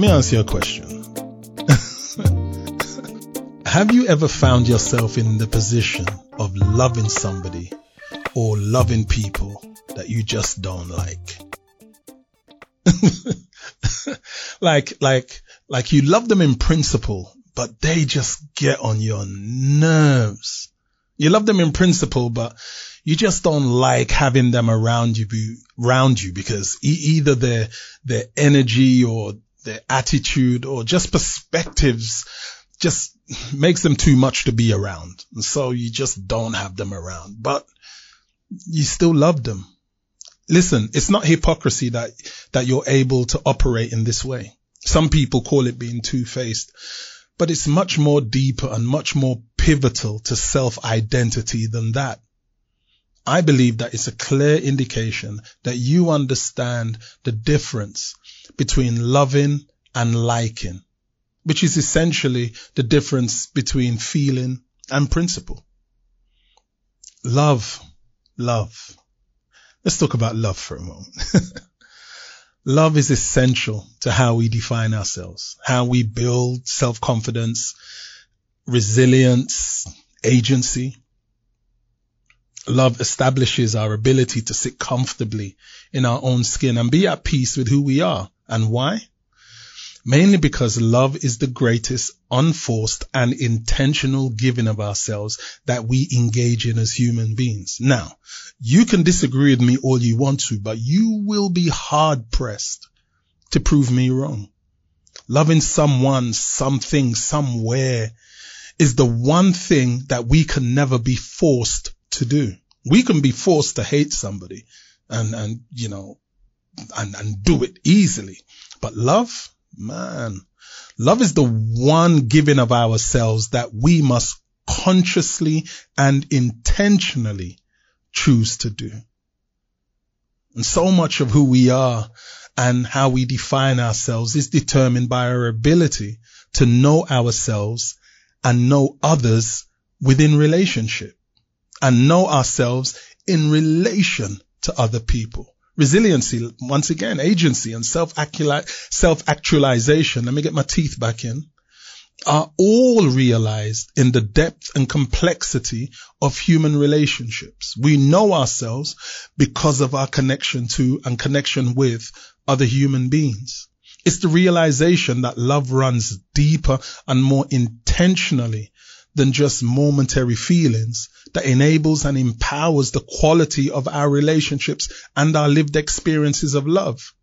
Let me ask you a question. Have you ever found yourself in the position of loving somebody or loving people that you just don't like? like, like, like you love them in principle, but they just get on your nerves. You love them in principle, but you just don't like having them around you, around you because e- either their, their energy or their attitude or just perspectives just makes them too much to be around. And so you just don't have them around, but you still love them. Listen, it's not hypocrisy that, that you're able to operate in this way. Some people call it being two-faced, but it's much more deeper and much more pivotal to self-identity than that. I believe that it's a clear indication that you understand the difference between loving and liking, which is essentially the difference between feeling and principle. Love, love. Let's talk about love for a moment. love is essential to how we define ourselves, how we build self-confidence, resilience, agency. Love establishes our ability to sit comfortably in our own skin and be at peace with who we are. And why? Mainly because love is the greatest unforced and intentional giving of ourselves that we engage in as human beings. Now, you can disagree with me all you want to, but you will be hard pressed to prove me wrong. Loving someone, something, somewhere is the one thing that we can never be forced to do. We can be forced to hate somebody and, and, you know, and, and do it easily. But love, man, love is the one giving of ourselves that we must consciously and intentionally choose to do. And so much of who we are and how we define ourselves is determined by our ability to know ourselves and know others within relationship and know ourselves in relation to other people. Resiliency, once again, agency and self-actualization. Let me get my teeth back in are all realized in the depth and complexity of human relationships. We know ourselves because of our connection to and connection with other human beings. It's the realization that love runs deeper and more intentionally than just momentary feelings that enables and empowers the quality of our relationships and our lived experiences of love.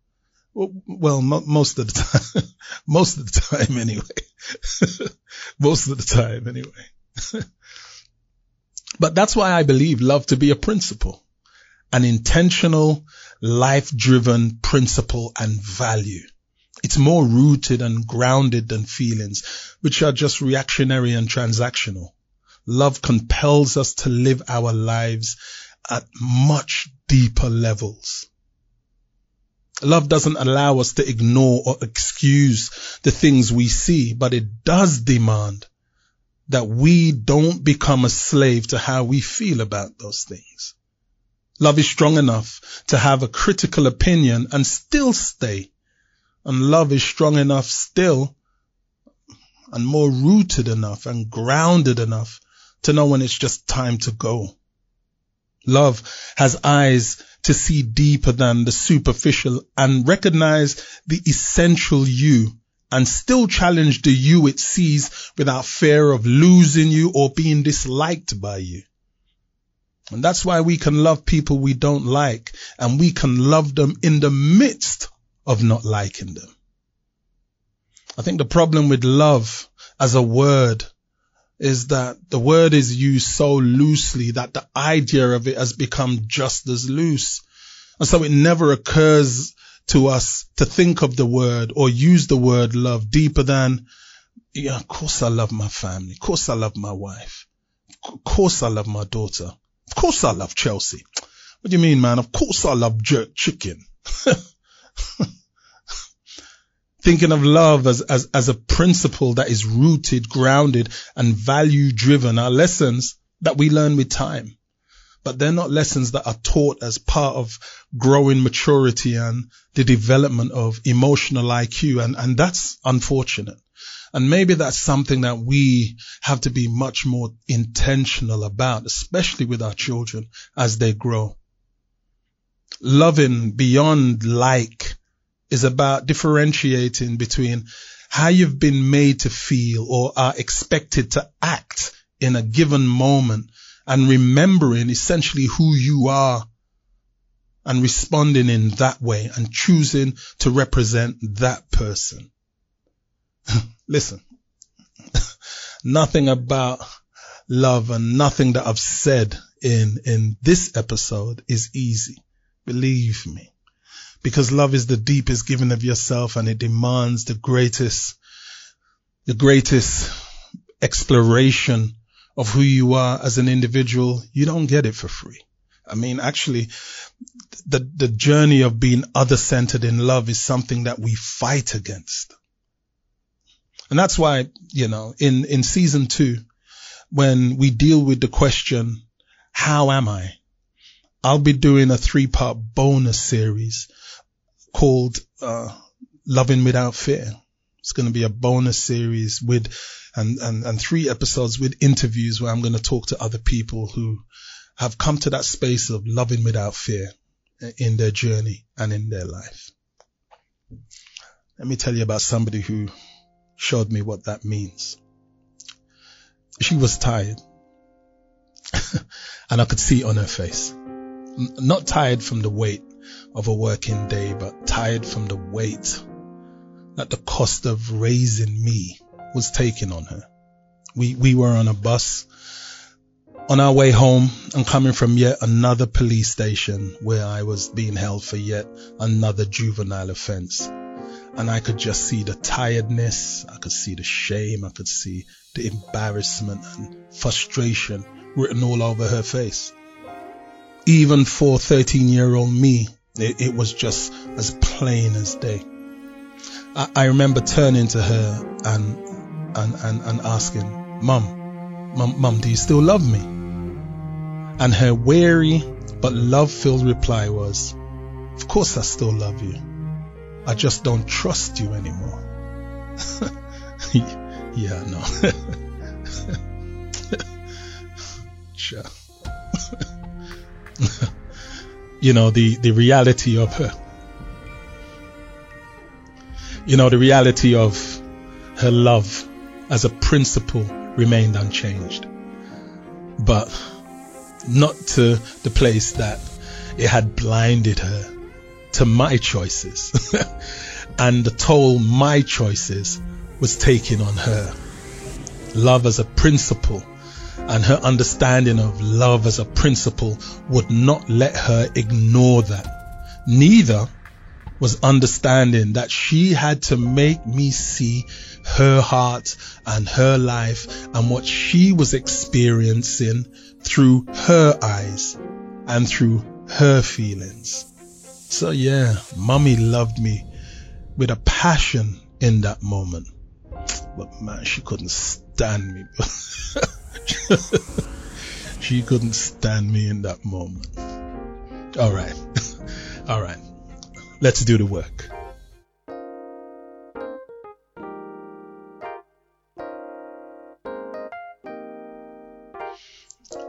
Well, most of the time, most of the time anyway, most of the time anyway. but that's why I believe love to be a principle, an intentional, life driven principle and value. It's more rooted and grounded than feelings, which are just reactionary and transactional. Love compels us to live our lives at much deeper levels. Love doesn't allow us to ignore or excuse the things we see, but it does demand that we don't become a slave to how we feel about those things. Love is strong enough to have a critical opinion and still stay. And love is strong enough still and more rooted enough and grounded enough to know when it's just time to go. Love has eyes to see deeper than the superficial and recognize the essential you and still challenge the you it sees without fear of losing you or being disliked by you. And that's why we can love people we don't like and we can love them in the midst of not liking them. I think the problem with love as a word is that the word is used so loosely that the idea of it has become just as loose. And so it never occurs to us to think of the word or use the word love deeper than, yeah, of course I love my family. Of course I love my wife. Of course I love my daughter. Of course I love Chelsea. What do you mean, man? Of course I love jerk chicken. thinking of love as, as, as a principle that is rooted, grounded and value driven are lessons that we learn with time. but they're not lessons that are taught as part of growing maturity and the development of emotional IQ. And, and that's unfortunate. And maybe that's something that we have to be much more intentional about, especially with our children as they grow. Loving beyond like is about differentiating between how you've been made to feel or are expected to act in a given moment and remembering essentially who you are and responding in that way and choosing to represent that person. Listen, nothing about love and nothing that I've said in, in this episode is easy. Believe me. Because love is the deepest giving of yourself and it demands the greatest, the greatest exploration of who you are as an individual, you don't get it for free. I mean, actually, the, the journey of being other centered in love is something that we fight against. And that's why, you know, in, in season two, when we deal with the question, how am I? I'll be doing a three part bonus series called, uh, Loving Without Fear. It's going to be a bonus series with and, and, and three episodes with interviews where I'm going to talk to other people who have come to that space of loving without fear in their journey and in their life. Let me tell you about somebody who showed me what that means. She was tired and I could see it on her face. Not tired from the weight of a working day, but tired from the weight that the cost of raising me was taken on her. We, we were on a bus on our way home and coming from yet another police station where I was being held for yet another juvenile offense. And I could just see the tiredness. I could see the shame. I could see the embarrassment and frustration written all over her face. Even for 13 year old me, it, it was just as plain as day. I, I remember turning to her and and, and, and asking, Mum, Mum, Mum, do you still love me? And her weary but love filled reply was, Of course I still love you. I just don't trust you anymore. yeah, no. sure. You know, the, the reality of her. You know, the reality of her love as a principle remained unchanged. But not to the place that it had blinded her to my choices. and the toll my choices was taking on her. Love as a principle and her understanding of love as a principle would not let her ignore that. Neither was understanding that she had to make me see her heart and her life and what she was experiencing through her eyes and through her feelings. So yeah, mommy loved me with a passion in that moment. But man, she couldn't stand me. she couldn't stand me in that moment. All right. All right. Let's do the work.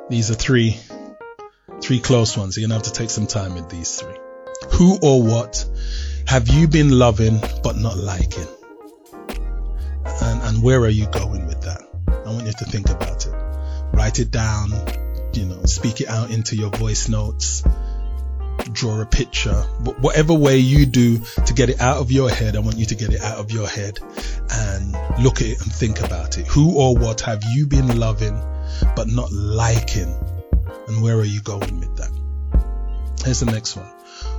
These are three, three close ones. You're going to have to take some time with these three. Who or what have you been loving but not liking? And, and where are you going with that? I want you to think about it. Write it down, you know, speak it out into your voice notes, draw a picture, whatever way you do to get it out of your head, I want you to get it out of your head and look at it and think about it. Who or what have you been loving but not liking. And where are you going with that? Here's the next one.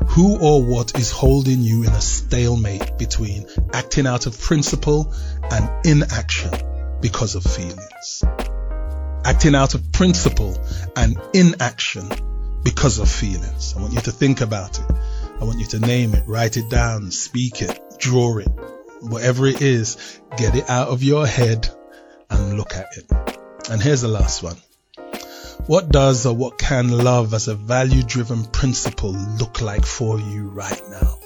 Who or what is holding you in a stalemate between acting out of principle and inaction because of feelings? Acting out of principle and inaction because of feelings. I want you to think about it. I want you to name it, write it down, speak it, draw it. Whatever it is, get it out of your head and look at it. And here's the last one. What does or what can love as a value driven principle look like for you right now?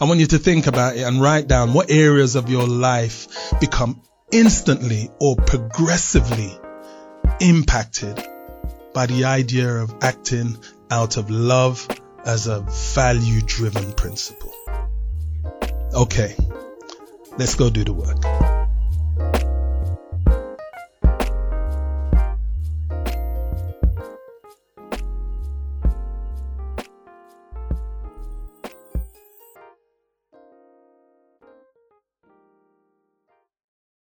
I want you to think about it and write down what areas of your life become instantly or progressively impacted by the idea of acting out of love as a value driven principle. Okay, let's go do the work.